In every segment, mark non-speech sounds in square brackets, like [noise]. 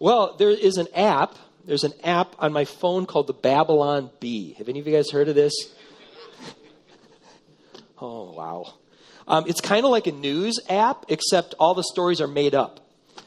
Well, there is an app. There's an app on my phone called the Babylon Bee. Have any of you guys heard of this? [laughs] oh, wow. Um, it's kind of like a news app, except all the stories are made up.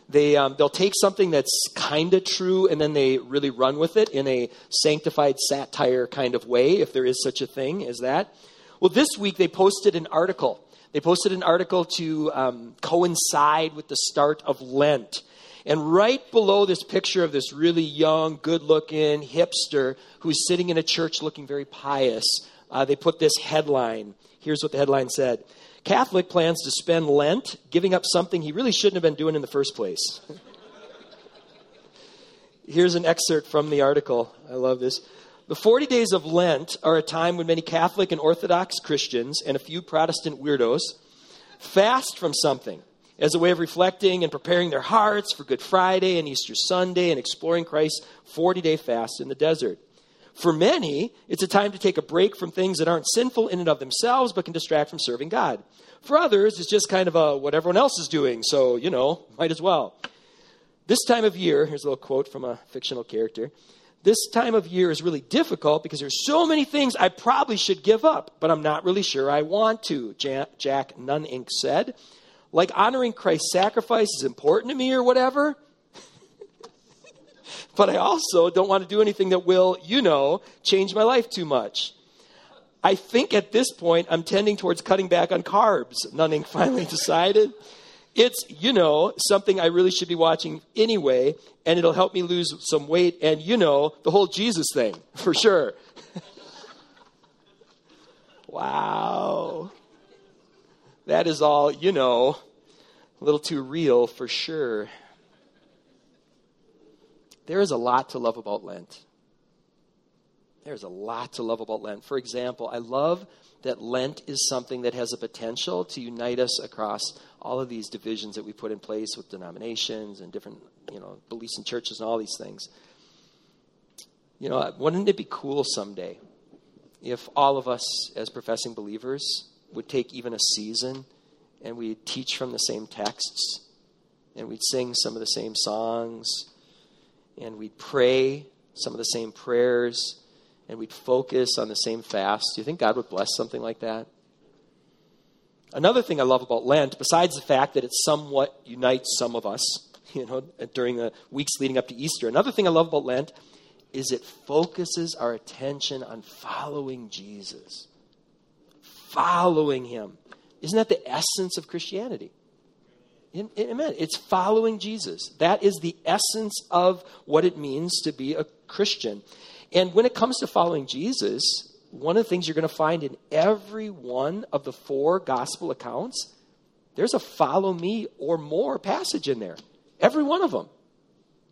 They, um, they'll take something that's kind of true and then they really run with it in a sanctified satire kind of way, if there is such a thing as that. Well, this week they posted an article. They posted an article to um, coincide with the start of Lent. And right below this picture of this really young, good looking hipster who's sitting in a church looking very pious, uh, they put this headline. Here's what the headline said Catholic plans to spend Lent giving up something he really shouldn't have been doing in the first place. [laughs] Here's an excerpt from the article. I love this. The 40 days of Lent are a time when many Catholic and Orthodox Christians and a few Protestant weirdos fast from something as a way of reflecting and preparing their hearts for Good Friday and Easter Sunday and exploring Christ's 40 day fast in the desert. For many, it's a time to take a break from things that aren't sinful in and of themselves but can distract from serving God. For others, it's just kind of a what everyone else is doing, so, you know, might as well. This time of year, here's a little quote from a fictional character. This time of year is really difficult because there's so many things I probably should give up, but I'm not really sure I want to, Jack Nunink said. Like honoring Christ's sacrifice is important to me or whatever, [laughs] but I also don't want to do anything that will, you know, change my life too much. I think at this point I'm tending towards cutting back on carbs, Nunning finally [laughs] decided. It's, you know, something I really should be watching anyway, and it'll help me lose some weight and, you know, the whole Jesus thing, [laughs] for sure. wow. That is all, you know, a little too real for sure. There is a lot to love about Lent. There's a lot to love about Lent. For example, I love that Lent is something that has a potential to unite us across all of these divisions that we put in place with denominations and different, you know, beliefs in churches and all these things. You know, wouldn't it be cool someday if all of us as professing believers would take even a season and we'd teach from the same texts and we'd sing some of the same songs and we'd pray some of the same prayers and we'd focus on the same fast. Do you think God would bless something like that? Another thing I love about Lent, besides the fact that it somewhat unites some of us, [laughs] you know, during the weeks leading up to Easter, another thing I love about Lent is it focuses our attention on following Jesus. Following him. Isn't that the essence of Christianity? Amen. It's following Jesus. That is the essence of what it means to be a Christian. And when it comes to following Jesus, one of the things you're going to find in every one of the four gospel accounts, there's a follow me or more passage in there. Every one of them.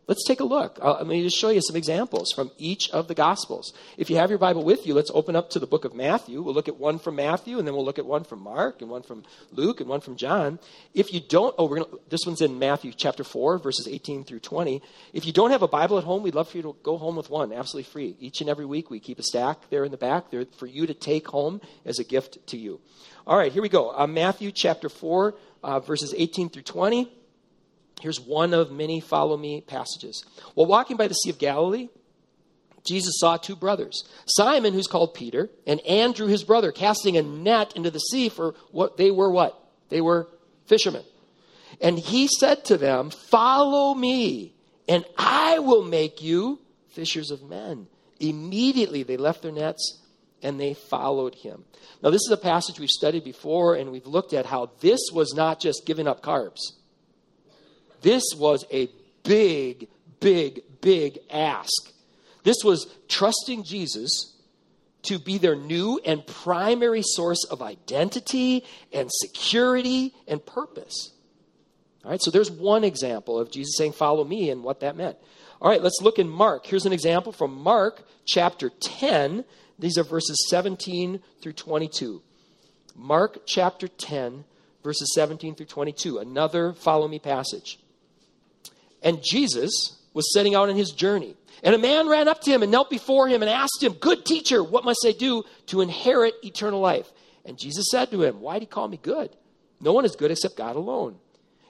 Let's take a look. Uh, let me just show you some examples from each of the Gospels. If you have your Bible with you, let's open up to the book of Matthew. We'll look at one from Matthew, and then we'll look at one from Mark, and one from Luke, and one from John. If you don't, oh, we're gonna, this one's in Matthew chapter 4, verses 18 through 20. If you don't have a Bible at home, we'd love for you to go home with one, absolutely free. Each and every week, we keep a stack there in the back there for you to take home as a gift to you. All right, here we go. Uh, Matthew chapter 4, uh, verses 18 through 20. Here's one of many follow me passages. While walking by the Sea of Galilee, Jesus saw two brothers, Simon, who's called Peter, and Andrew, his brother, casting a net into the sea for what they were what? They were fishermen. And he said to them, Follow me, and I will make you fishers of men. Immediately they left their nets and they followed him. Now, this is a passage we've studied before, and we've looked at how this was not just giving up carbs. This was a big, big, big ask. This was trusting Jesus to be their new and primary source of identity and security and purpose. All right, so there's one example of Jesus saying, Follow me, and what that meant. All right, let's look in Mark. Here's an example from Mark chapter 10. These are verses 17 through 22. Mark chapter 10, verses 17 through 22. Another follow me passage. And Jesus was setting out on his journey. And a man ran up to him and knelt before him and asked him, Good teacher, what must I do to inherit eternal life? And Jesus said to him, Why do you call me good? No one is good except God alone.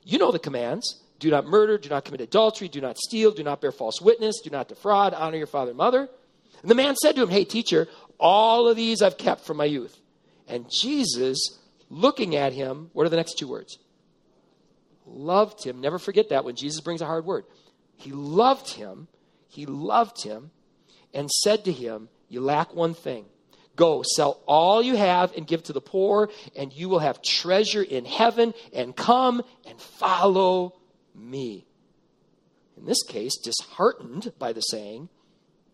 You know the commands Do not murder, do not commit adultery, do not steal, do not bear false witness, do not defraud, honor your father and mother. And the man said to him, Hey, teacher, all of these I've kept from my youth. And Jesus, looking at him, what are the next two words? Loved him. Never forget that when Jesus brings a hard word. He loved him. He loved him and said to him, You lack one thing. Go, sell all you have and give to the poor, and you will have treasure in heaven, and come and follow me. In this case, disheartened by the saying,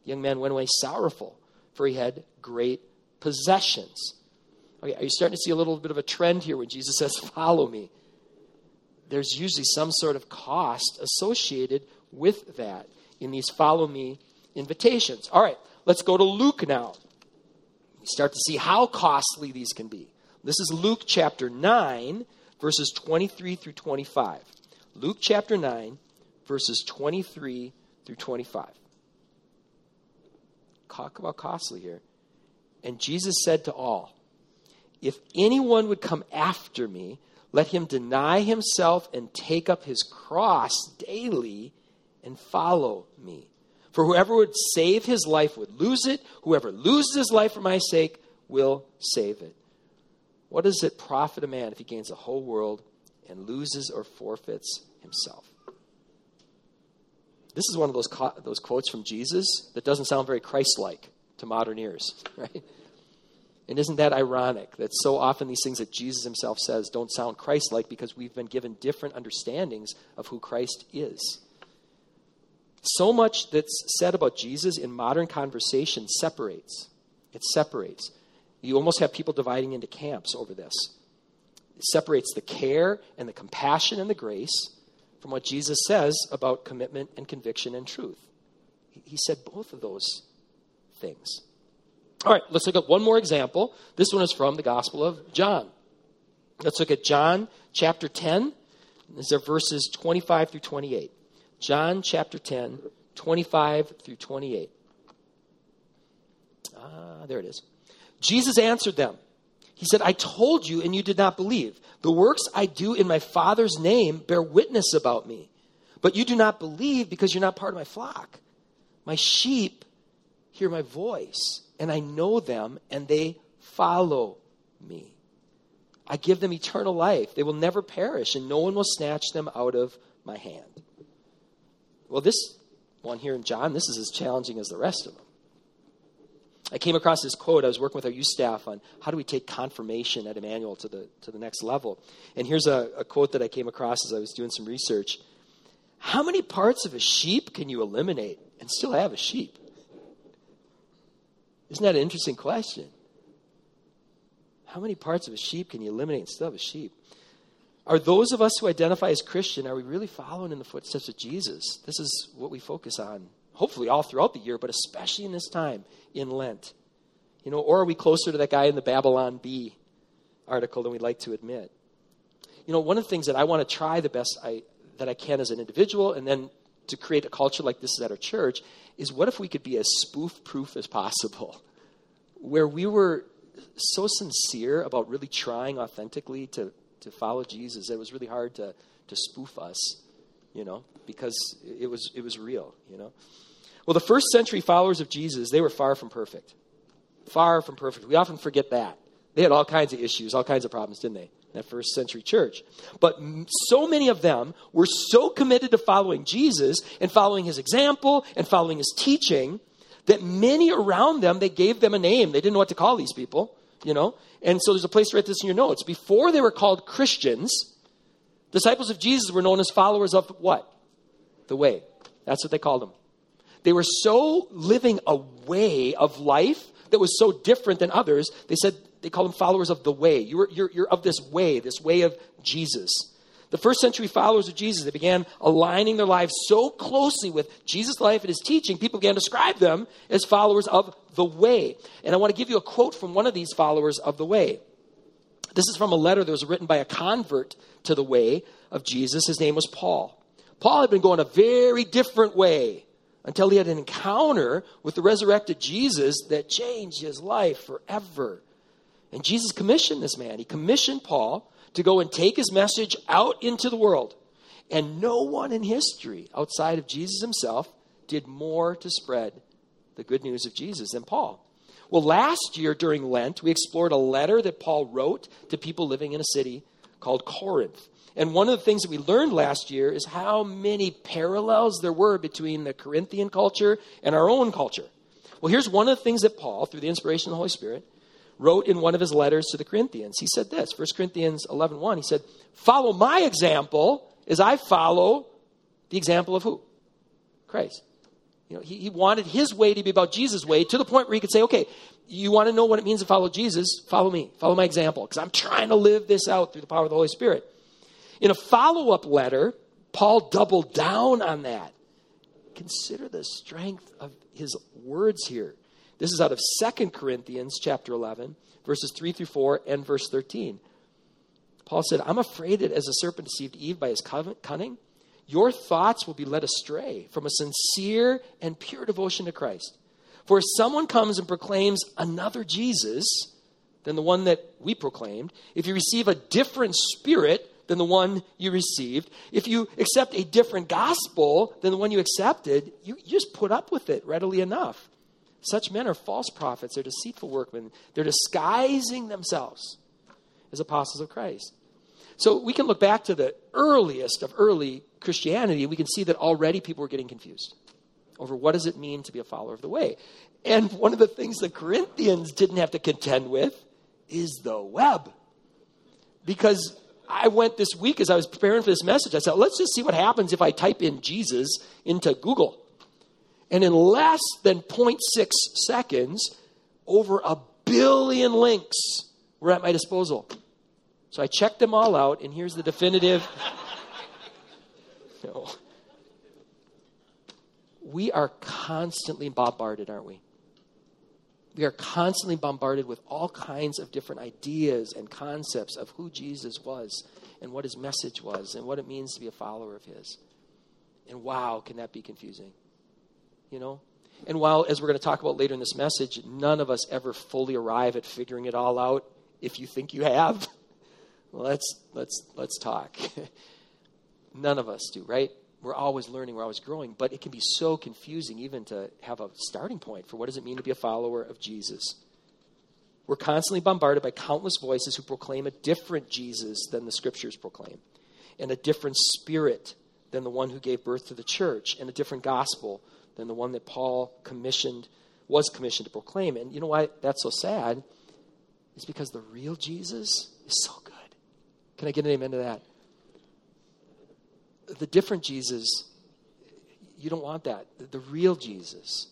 the young man went away sorrowful, for he had great possessions. Okay, are you starting to see a little bit of a trend here when Jesus says, Follow me? There's usually some sort of cost associated with that in these follow me invitations. All right, let's go to Luke now. We start to see how costly these can be. This is Luke chapter 9, verses 23 through 25. Luke chapter 9, verses 23 through 25. Talk about costly here. And Jesus said to all, If anyone would come after me, let him deny himself and take up his cross daily and follow me. For whoever would save his life would lose it. Whoever loses his life for my sake will save it. What does it profit a man if he gains the whole world and loses or forfeits himself? This is one of those, co- those quotes from Jesus that doesn't sound very Christ like to modern ears, [laughs] right? And isn't that ironic that so often these things that Jesus himself says don't sound Christ like because we've been given different understandings of who Christ is? So much that's said about Jesus in modern conversation separates. It separates. You almost have people dividing into camps over this. It separates the care and the compassion and the grace from what Jesus says about commitment and conviction and truth. He said both of those things. All right, let's look at one more example. This one is from the Gospel of John. Let's look at John chapter 10. These are verses 25 through 28. John chapter 10, 25 through 28. Ah, there it is. Jesus answered them. He said, I told you, and you did not believe. The works I do in my Father's name bear witness about me. But you do not believe because you're not part of my flock. My sheep hear my voice, and I know them, and they follow me. I give them eternal life. They will never perish, and no one will snatch them out of my hand. Well, this one here in John, this is as challenging as the rest of them. I came across this quote. I was working with our youth staff on how do we take confirmation at Emmanuel to the, to the next level. And here's a, a quote that I came across as I was doing some research. How many parts of a sheep can you eliminate and still have a sheep? Isn't that an interesting question? How many parts of a sheep can you eliminate and still have a sheep? Are those of us who identify as Christian, are we really following in the footsteps of Jesus? This is what we focus on, hopefully all throughout the year, but especially in this time in Lent. You know, or are we closer to that guy in the Babylon Bee article than we'd like to admit? You know, one of the things that I want to try the best I, that I can as an individual and then to create a culture like this at our church is what if we could be as spoof proof as possible? Where we were so sincere about really trying authentically to to follow Jesus, it was really hard to, to spoof us, you know, because it was, it was real, you know. Well, the first century followers of Jesus, they were far from perfect. Far from perfect. We often forget that. They had all kinds of issues, all kinds of problems, didn't they? That first century church. But so many of them were so committed to following Jesus and following his example and following his teaching that many around them, they gave them a name. They didn't know what to call these people you know? And so there's a place to write this in your notes. Before they were called Christians, disciples of Jesus were known as followers of what? The way. That's what they called them. They were so living a way of life that was so different than others, they said they call them followers of the way. You're, you're, you're of this way, this way of Jesus. The first century followers of Jesus, they began aligning their lives so closely with Jesus' life and his teaching, people began to describe them as followers of the way. And I want to give you a quote from one of these followers of the way. This is from a letter that was written by a convert to the way of Jesus. His name was Paul. Paul had been going a very different way until he had an encounter with the resurrected Jesus that changed his life forever. And Jesus commissioned this man. He commissioned Paul to go and take his message out into the world And no one in history outside of Jesus himself did more to spread the good news of Jesus than Paul. Well, last year during Lent, we explored a letter that Paul wrote to people living in a city called Corinth. And one of the things that we learned last year is how many parallels there were between the Corinthian culture and our own culture. Well, here's one of the things that Paul, through the inspiration of the Holy Spirit, wrote in one of his letters to the Corinthians. He said this, 1 Corinthians 11 1, he said, Follow my example as I follow the example of who? Christ. You know, he, he wanted his way to be about Jesus' way to the point where he could say, okay, you want to know what it means to follow Jesus? Follow me. Follow my example. Because I'm trying to live this out through the power of the Holy Spirit. In a follow up letter, Paul doubled down on that. Consider the strength of his words here. This is out of 2 Corinthians chapter 11, verses 3 through 4 and verse 13. Paul said, I'm afraid that as a serpent deceived Eve by his cunning, your thoughts will be led astray from a sincere and pure devotion to Christ. For if someone comes and proclaims another Jesus than the one that we proclaimed, if you receive a different spirit than the one you received, if you accept a different gospel than the one you accepted, you, you just put up with it readily enough. Such men are false prophets, they're deceitful workmen, they're disguising themselves as apostles of Christ. So we can look back to the earliest of early Christianity, and we can see that already people were getting confused over what does it mean to be a follower of the way. And one of the things the Corinthians didn't have to contend with is the web. Because I went this week as I was preparing for this message, I said, let's just see what happens if I type in Jesus into Google. And in less than 0.6 seconds, over a billion links were at my disposal. So I checked them all out, and here's the definitive. [laughs] no. We are constantly bombarded, aren't we? We are constantly bombarded with all kinds of different ideas and concepts of who Jesus was and what his message was and what it means to be a follower of his. And wow, can that be confusing? You know? And while, as we're going to talk about later in this message, none of us ever fully arrive at figuring it all out, if you think you have, [laughs] let's let's let's talk. [laughs] None of us do, right? We're always learning, we're always growing, but it can be so confusing even to have a starting point for what does it mean to be a follower of Jesus. We're constantly bombarded by countless voices who proclaim a different Jesus than the scriptures proclaim, and a different spirit than the one who gave birth to the church, and a different gospel than the one that Paul commissioned was commissioned to proclaim. And you know why that's so sad? It's because the real Jesus is so good. Can I get an amen to that? The different Jesus, you don't want that. The real Jesus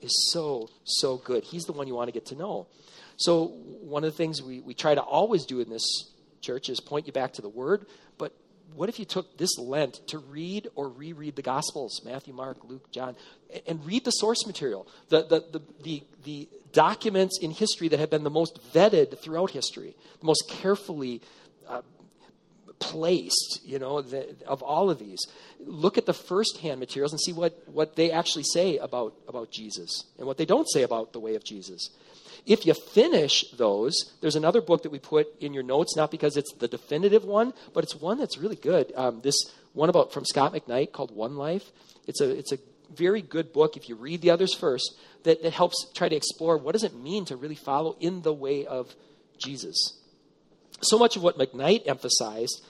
is so, so good. He's the one you want to get to know. So, one of the things we, we try to always do in this church is point you back to the Word. But what if you took this Lent to read or reread the Gospels, Matthew, Mark, Luke, John, and, read the source material, the, the, the, the, the documents in history that have been the most vetted throughout history, the most carefully uh, placed, you know, the, of all of these. Look at the first-hand materials and see what, what they actually say about, about Jesus and what they don't say about the way of Jesus. If you finish those, there's another book that we put in your notes, not because it's the definitive one, but it's one that's really good. Um, this one about from Scot McKnight called One Life. It's a it's a very good book if you read the others first that, that helps try to explore what does it mean to really follow in the way of Jesus. So much of what McKnight emphasized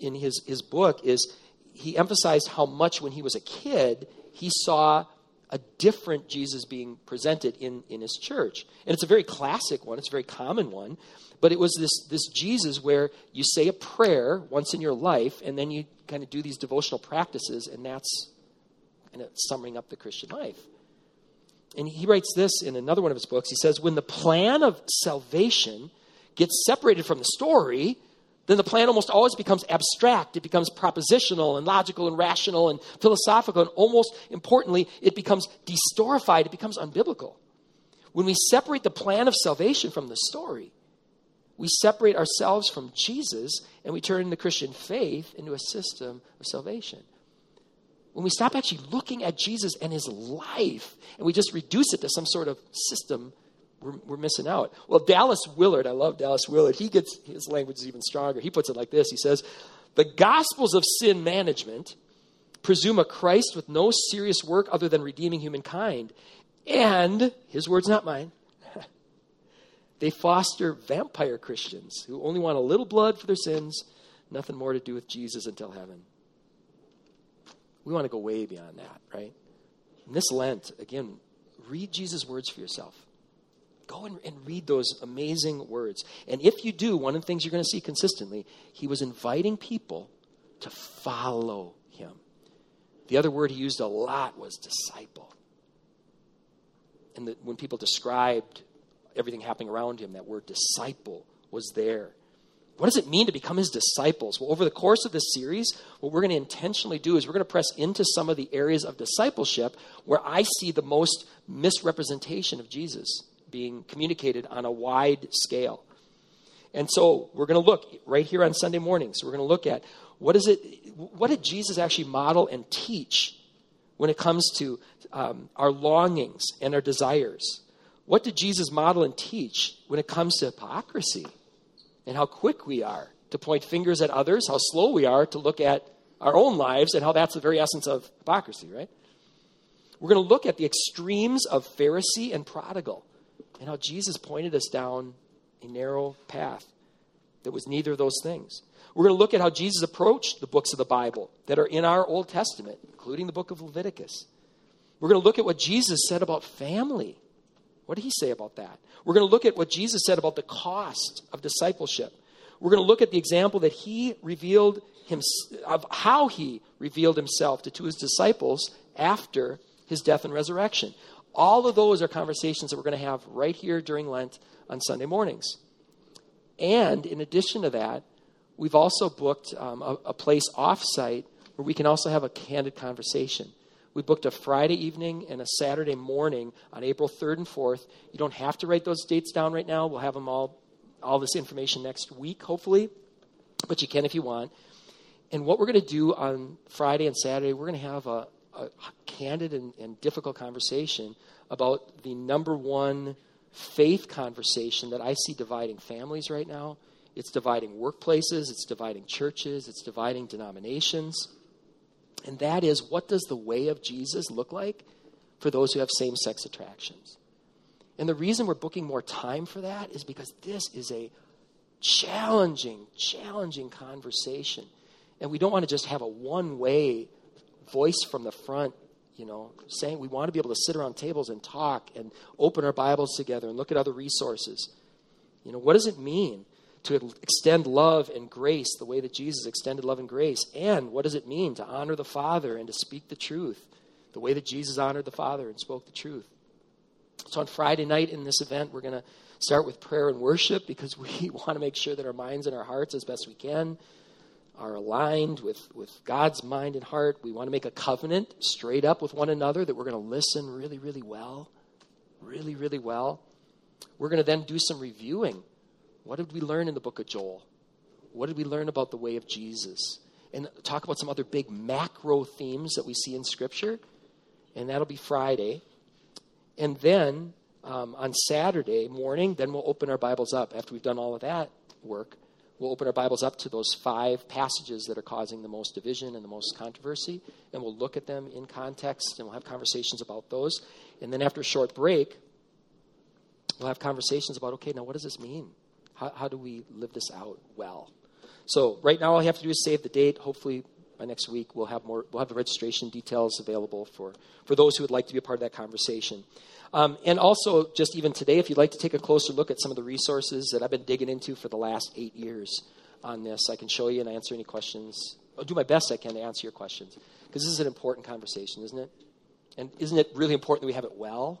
in his, his book is he emphasized how much when he was a kid, he saw a different Jesus being presented in, in his church. And it's a very classic one, it's a very common one. But it was this, this Jesus where you say a prayer once in your life, and then you kind of do these devotional practices, and that's kind of summing up the Christian life. And he writes this in another one of his books. He says, When the plan of salvation gets separated from the story, then the plan almost always becomes abstract. It becomes propositional and logical and rational and philosophical. And almost importantly, it becomes destorified. It becomes unbiblical. When we separate the plan of salvation from the story, we separate ourselves from Jesus and we turn the Christian faith into a system of salvation. When we stop actually looking at Jesus and his life and we just reduce it to some sort of system we're, we're missing out. Well, Dallas Willard, I love Dallas Willard. He gets his language is even stronger. He puts it like this. He says, The Gospels of sin management presume a Christ with no serious work other than redeeming humankind. And, his words, not mine, [laughs] they foster vampire Christians who only want a little blood for their sins, nothing more to do with Jesus until heaven. We want to go way beyond that, right? And this Lent, again, read Jesus' words for yourself. Go and, and, read those amazing words. And if you do, one of the things you're going to see consistently, he was inviting people to follow him. The other word he used a lot was disciple. And the, when people described everything happening around him, that word disciple was there. What does it mean to become his disciples? Well, over the course of this series, what we're going to intentionally do is we're going to press into some of the areas of discipleship where I see the most misrepresentation of Jesus being communicated on a wide scale. And so we're going to look right here on Sunday mornings. We're going to look at what is it what did Jesus actually model and teach when it comes to um, our longings and our desires? What did Jesus model and teach when it comes to hypocrisy and how quick we are to point fingers at others, how slow we are to look at our own lives, and how that's the very essence of hypocrisy, right? We're going to look at the extremes of Pharisee and prodigal and how Jesus pointed us down a narrow path that was neither of those things. We're going to look at how Jesus approached the books of the Bible that are in our Old Testament, including the book of Leviticus. We're going to look at what Jesus said about family. What did he say about that? We're going to look at what Jesus said about the cost of discipleship. We're going to look at the example that he revealed him, of how he revealed himself to, to his disciples after his death and resurrection. All of those are conversations that we're going to have right here during Lent on Sunday mornings. And in addition to that, we've also booked um, a, a place off-site where we can also have a candid conversation. We booked a Friday evening and a Saturday morning on April 3rd and 4th. You don't have to write those dates down right now. We'll have them all, all this information next week, hopefully, but you can if you want. And what we're going to do on Friday and Saturday, we're going to have a, a candid and, and difficult conversation about the number one faith conversation that I see dividing families right now. It's dividing workplaces, it's dividing churches, it's dividing denominations. And that is what does the way of Jesus look like for those who have same sex attractions? And the reason we're booking more time for that is because this is a challenging, challenging conversation. And we don't want to just have a one way voice from the front, you know, saying we want to be able to sit around tables and talk and open our Bibles together and look at other resources. You know, what does it mean to extend love and grace the way that Jesus extended love and grace? And what does it mean to honor the Father and to speak the truth the way that Jesus honored the Father and spoke the truth? So on Friday night in this event, we're going to start with prayer and worship because [laughs] we want to make sure that our minds and our hearts, as best we can, are aligned with, with God's mind and heart. We want to make a covenant straight up with one another that we're going to listen really, really well. Really, really well. We're going to then do some reviewing what did we learn in the book of Joel? What did we learn about the way of Jesus? And talk about some other big macro themes that we see in Scripture. And that'll be Friday. And then um, on Saturday morning, then we'll open our Bibles up. After we've done all of that work, we'll open our Bibles up to those five passages that are causing the most division and the most controversy. And we'll look at them in context and we'll have conversations about those. And then after a short break, we'll have conversations about okay, now what does this mean? How, how do we live this out well? So right now, all you have to do is save the date. Hopefully, by next week, we'll have more. We'll have the registration details available for for those who would like to be a part of that conversation. Um, and also, just even today, if you'd like to take a closer look at some of the resources that I've been digging into for the last eight years on this, I can show you and answer any questions. I'll do my best I can to answer your questions because this is an important conversation, isn't it? And isn't it really important that we have it well?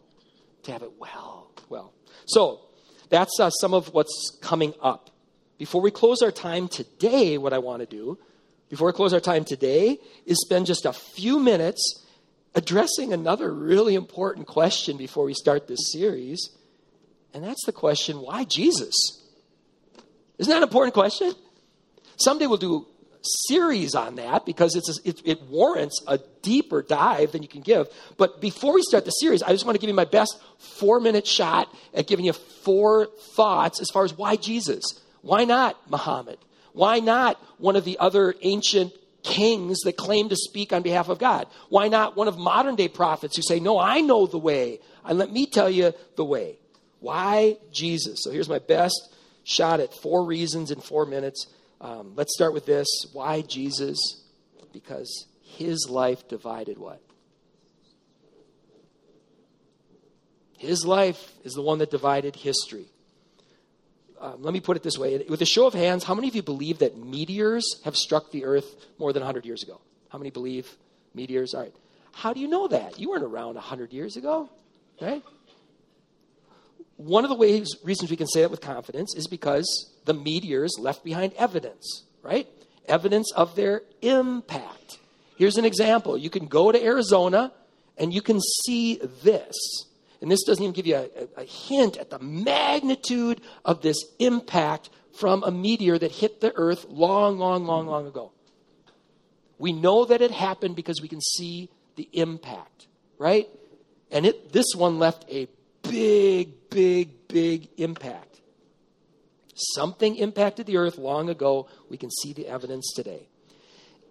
To have it well, well. So that's uh, some of what's coming up. Before we close our time today, what I want to do, before we close our time today, is spend just a few minutes addressing another really important question before we start this series. And that's the question why Jesus? Isn't that an important question? Someday we'll do a series on that because it's a, it, it, warrants a deeper dive than you can give. But before we start the series, I just want to give you my best four minute shot at giving you four thoughts as far as why Jesus? Why not Muhammad? Why not one of the other ancient kings that claim to speak on behalf of God? Why not one of modern day prophets who say, No, I know the way, and let me tell you the way? Why Jesus? So here's my best shot at four reasons in four minutes. Um, let's start with this. Why Jesus? Because his life divided what? His life is the one that divided history. Um, let me put it this way. With a show of hands, how many of you believe that meteors have struck the earth more than 100 years ago? How many believe meteors? All right. How do you know that? You weren't around 100 years ago, right? One of the ways, reasons we can say that with confidence is because the meteors left behind evidence, right? Evidence of their impact. Here's an example. You can go to Arizona and you can see this. And this doesn't even give you a, a, hint at the magnitude of this impact from a meteor that hit the earth long, long, long, long ago. We know that it happened because we can see the impact, right? And it, this one left a big, big, big impact. Something impacted the earth long ago. We can see the evidence today.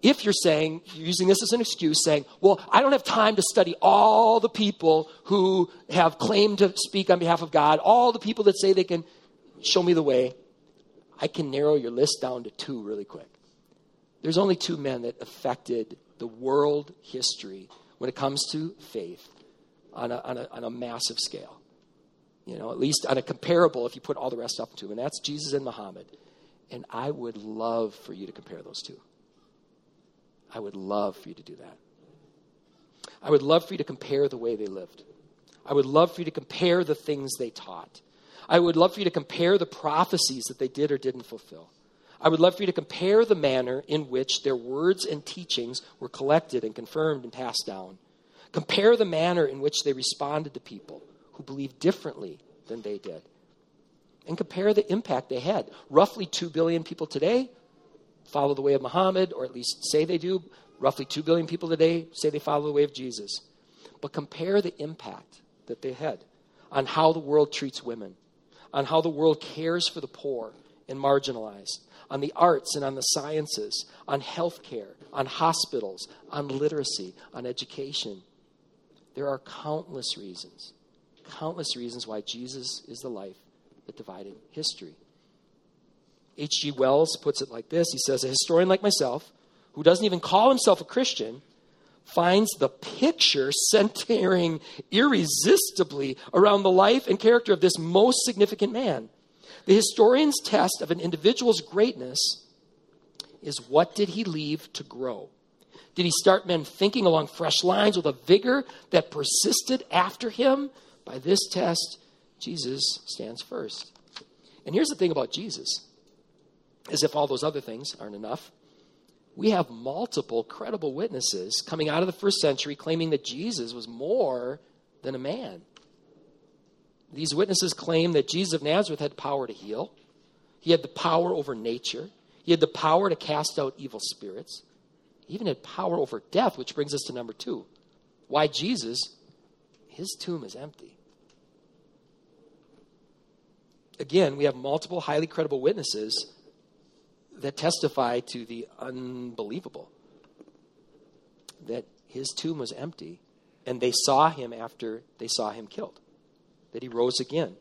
If you're saying, using this as an excuse, saying, well, I don't have time to study all the people who have claimed to speak on behalf of God, all the people that say they can show me the way, I can narrow your list down to two really quick. There's only two men that affected the world history when it comes to faith on a, on a, on a massive scale you know, at least on a comparable if you put all the rest up to, and that's Jesus and Muhammad. And I would love for you to compare those two. I would love for you to do that. I would love for you to compare the way they lived. I would love for you to compare the things they taught. I would love for you to compare the prophecies that they did or didn't fulfill. I would love for you to compare the manner in which their words and teachings were collected and confirmed and passed down. Compare the manner in which they responded to people who believed differently than they did. And compare the impact they had. Roughly 2 billion people today follow the way of Muhammad, or at least say they do. Roughly 2 billion people today say they follow the way of Jesus. But compare the impact that they had on how the world treats women, on how the world cares for the poor and marginalized, on the arts and on the sciences, on healthcare, on hospitals, on literacy, on education. There are countless reasons countless reasons why Jesus is the life that divided history. H.G. Wells puts it like this He says, A historian like myself, who doesn't even call himself a Christian, finds the picture centering irresistibly around the life and character of this most significant man. The historian's test of an individual's greatness is what did he leave to grow? Did he start men thinking along fresh lines with a vigor that persisted after him by this test, Jesus stands first. And here's the thing about Jesus as if all those other things aren't enough. We have multiple credible witnesses coming out of the first century claiming that Jesus was more than a man. These witnesses claim that Jesus of Nazareth had power to heal, he had the power over nature, he had the power to cast out evil spirits, even had power over death, which brings us to number two. Why Jesus? His tomb is empty again, we have multiple highly credible witnesses that testify to the unbelievable that his tomb was empty and they saw him after they saw him killed, that he rose again.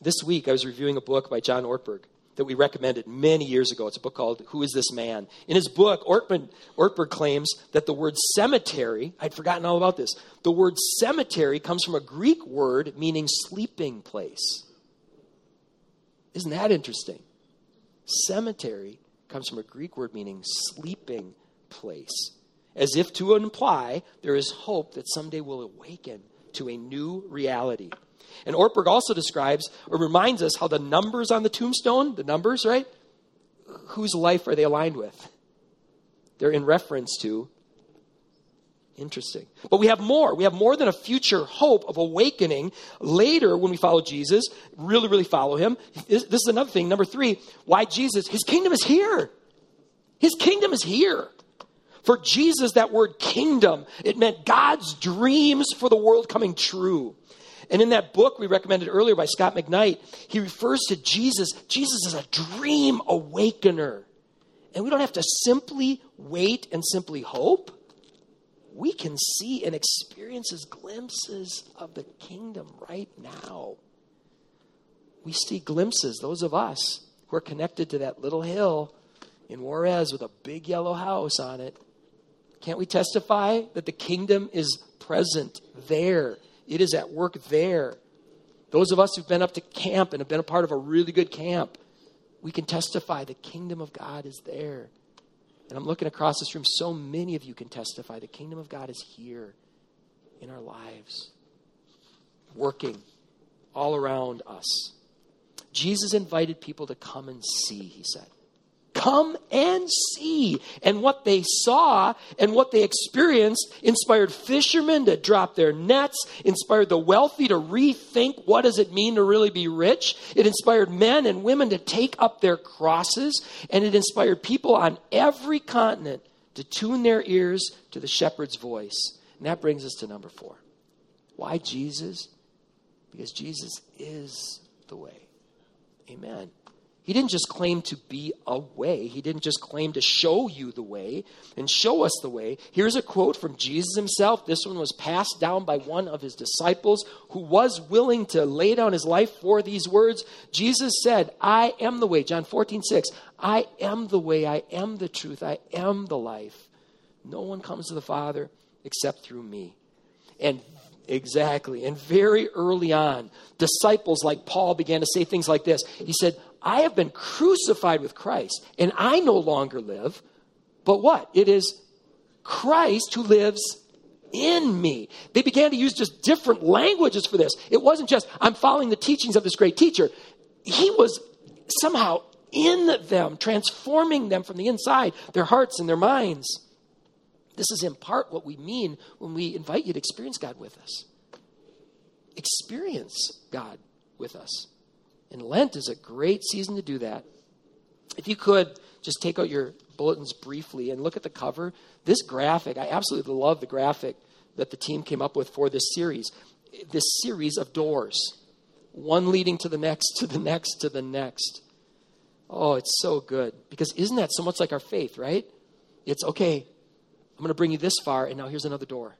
This week, I was reviewing a book by John Ortberg that we recommended many years ago. It's a book called Who is This Man? In his book, Ortberg, Ortberg claims that the word cemetery, I'd forgotten all about this, the word cemetery comes from a Greek word meaning sleeping place. Isn't that interesting? Cemetery comes from a Greek word meaning sleeping place, as if to imply there is hope that someday we'll awaken to a new reality. And Ortberg also describes or reminds us how the numbers on the tombstone, the numbers, right? Whose life are they aligned with? They're in reference to. Interesting. But we have more. We have more than a future hope of awakening later when we follow Jesus, really, really follow him. This is another thing. Number three, why Jesus? His kingdom is here. His kingdom is here. For Jesus, that word kingdom, it meant God's dreams for the world coming true. And in that book we recommended earlier by Scot McKnight, he refers to Jesus. Jesus is a dream awakener. And we don't have to simply wait and simply hope. We can see and experience his glimpses of the kingdom right now. We see glimpses, those of us who are connected to that little hill in Juarez with a big yellow house on it. Can't we testify that the kingdom is present there? It is at work there. Those of us who've been up to camp and have been a part of a really good camp, we can testify the kingdom of God is there. And I'm looking across this room, so many of you can testify the kingdom of God is here in our lives, working all around us. Jesus invited people to come and see, he said. Come and see. And what they saw and what they experienced inspired fishermen to drop their nets, inspired the wealthy to rethink what does it mean to really be rich. It inspired men and women to take up their crosses, and it inspired people on every continent to tune their ears to the shepherd's voice. And that brings us to number four. Why Jesus? Because Jesus is the way. Amen. He didn't just claim to be a way. He didn't just claim to show you the way and show us the way. Here's a quote from Jesus himself. This one was passed down by one of his disciples who was willing to lay down his life for these words. Jesus said, I am the way. John 14, 6. I am the way. I am the truth. I am the life. No one comes to the Father except through me. And Exactly. And very early on, disciples like Paul began to say things like this. He said, I have been crucified with Christ, and I no longer live, but what? It is Christ who lives in me. They began to use just different languages for this. It wasn't just, I'm following the teachings of this great teacher. He was somehow in them, transforming them from the inside, their hearts and their minds. This is in part what we mean when we invite you to experience God with us. Experience God with us. And Lent is a great season to do that. If you could just take out your bulletins briefly and look at the cover, this graphic, I absolutely love the graphic that the team came up with for this series. This series of doors, one leading to the next, [laughs] to the next, to the next. Oh, it's so good. Because isn't that so much like our faith, right? It's okay, I'm going to bring you this far, and now here's another door.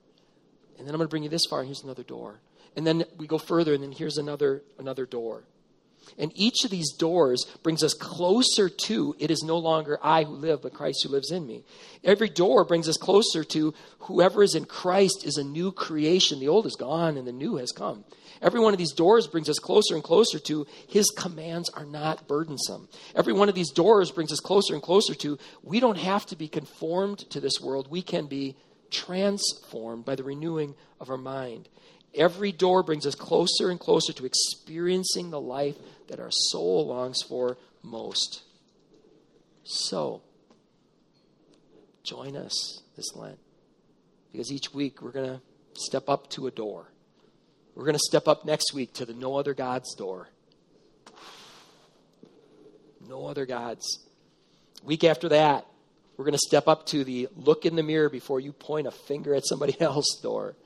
And then I'm going to bring you this far, and here's another door. And then we go further, and then here's another another door. And each of these doors brings us closer to it is no longer I who live, but Christ who lives in me. Every door brings us closer to whoever is in Christ is a new creation. The old is gone and the new has come. Every one of these doors brings us closer and closer to his commands are not burdensome. Every one of these doors brings us closer and closer to we don't have to be conformed to this world. We can be transformed by the renewing of our mind. Every door brings us closer and closer to experiencing the life that our soul longs for most. So, join us this Lent because each week we're going to step up to a door. We're going to step up next week to the no other God's door. No other gods. Week after that, we're going to step up to the look in the mirror before you point a finger at somebody [laughs] else's door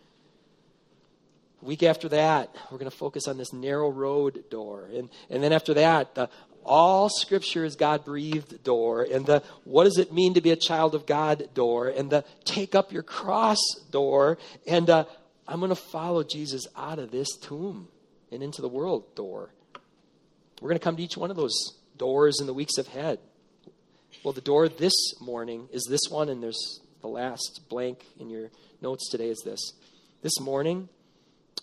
week after that, we're going to focus on this narrow road door. And, and then after that, the all scripture is God breathed door. And the what does it mean to be a child of God door. And the take up your cross door. And uh, I'm going to follow Jesus out of this tomb and into the world door. We're going to come to each one of those doors in the weeks ahead. Well, the door this morning is this one, and there's the last blank in your notes today is this. This morning,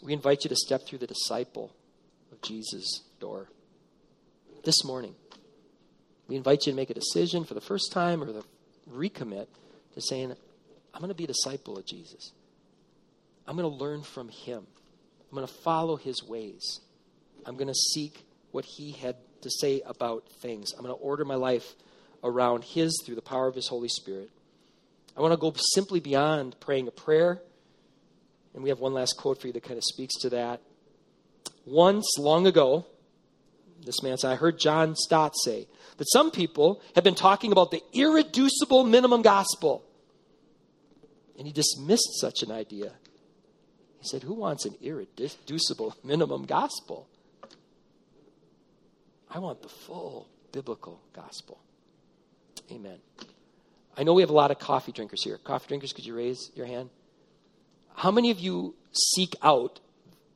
we invite you to step through the disciple of Jesus' door this morning. We invite you to make a decision for the first time or the recommit to saying, I'm going to be a disciple of Jesus. I'm going to learn from him. I'm going to follow his ways. I'm going to seek what he had to say about things. I'm going to order my life around his through the power of his Holy Spirit. I want to go simply beyond praying a prayer and we have one last quote for you that kind of speaks to that. Once, long ago, this man said, I heard John Stott say that some people have been talking about the irreducible minimum gospel. And he dismissed such an idea. He said, Who wants an irreducible [laughs] minimum gospel? I want the full biblical gospel. Amen. I know we have a lot of coffee drinkers here. Coffee drinkers, could you raise your hand? How many of you seek out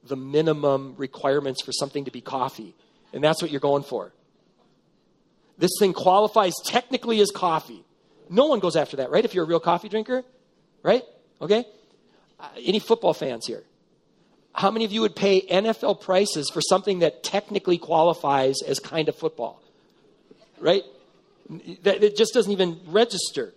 the minimum requirements for something to be coffee? And that's what you're going for. This thing qualifies technically as coffee. No one goes after that, right? If you're a real coffee drinker, right? Okay? Uh, any football fans here? How many of you would pay NFL prices for something that technically qualifies as kind of football? Right? That it just doesn't even register.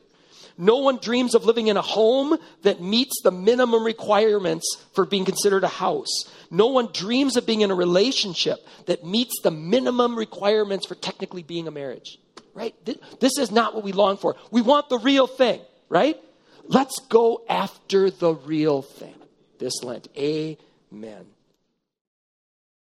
No one dreams of living in a home that meets the minimum requirements for being considered a house. No one dreams of being in a relationship that meets the minimum requirements for technically being a marriage. Right? This is not what we long for. We want the real thing, right? Let's go after the real thing this Lent. Amen.